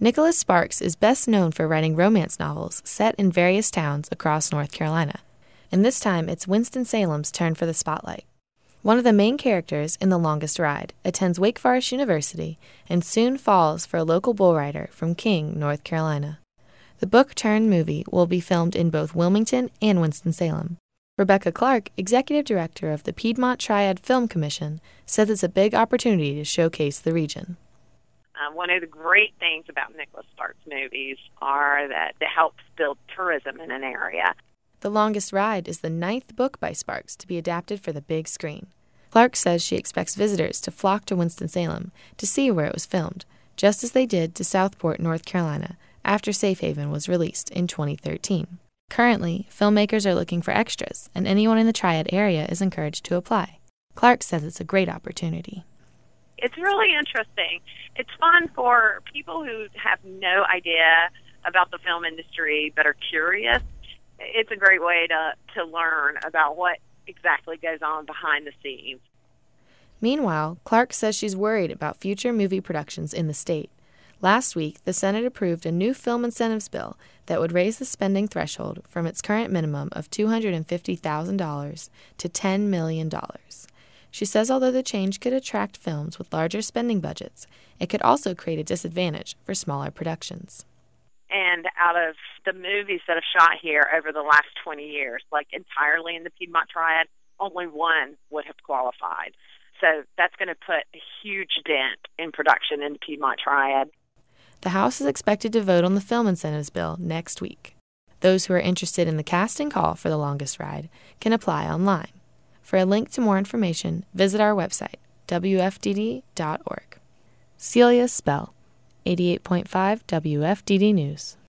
Nicholas Sparks is best known for writing romance novels set in various towns across North Carolina. And this time it's Winston-Salem's turn for the spotlight. One of the main characters in The Longest Ride attends Wake Forest University and soon falls for a local bull rider from King, North Carolina. The book turned movie will be filmed in both Wilmington and Winston-Salem. Rebecca Clark, executive director of the Piedmont Triad Film Commission, says it's a big opportunity to showcase the region. Um, one of the great things about Nicholas Sparks movies are that it helps build tourism in an area. The Longest Ride is the ninth book by Sparks to be adapted for the big screen. Clark says she expects visitors to flock to Winston-Salem to see where it was filmed, just as they did to Southport, North Carolina, after Safe Haven was released in 2013. Currently, filmmakers are looking for extras, and anyone in the Triad area is encouraged to apply. Clark says it's a great opportunity. It's really interesting. It's fun for people who have no idea about the film industry but are curious. It's a great way to, to learn about what exactly goes on behind the scenes. Meanwhile, Clark says she's worried about future movie productions in the state. Last week, the Senate approved a new film incentives bill that would raise the spending threshold from its current minimum of $250,000 to $10 million. She says although the change could attract films with larger spending budgets, it could also create a disadvantage for smaller productions. And out of the movies that have shot here over the last 20 years, like entirely in the Piedmont Triad, only one would have qualified. So that's going to put a huge dent in production in the Piedmont Triad. The House is expected to vote on the film incentives bill next week. Those who are interested in the casting call for The Longest Ride can apply online. For a link to more information, visit our website, wfdd.org. Celia Spell, 88.5 WFDD News.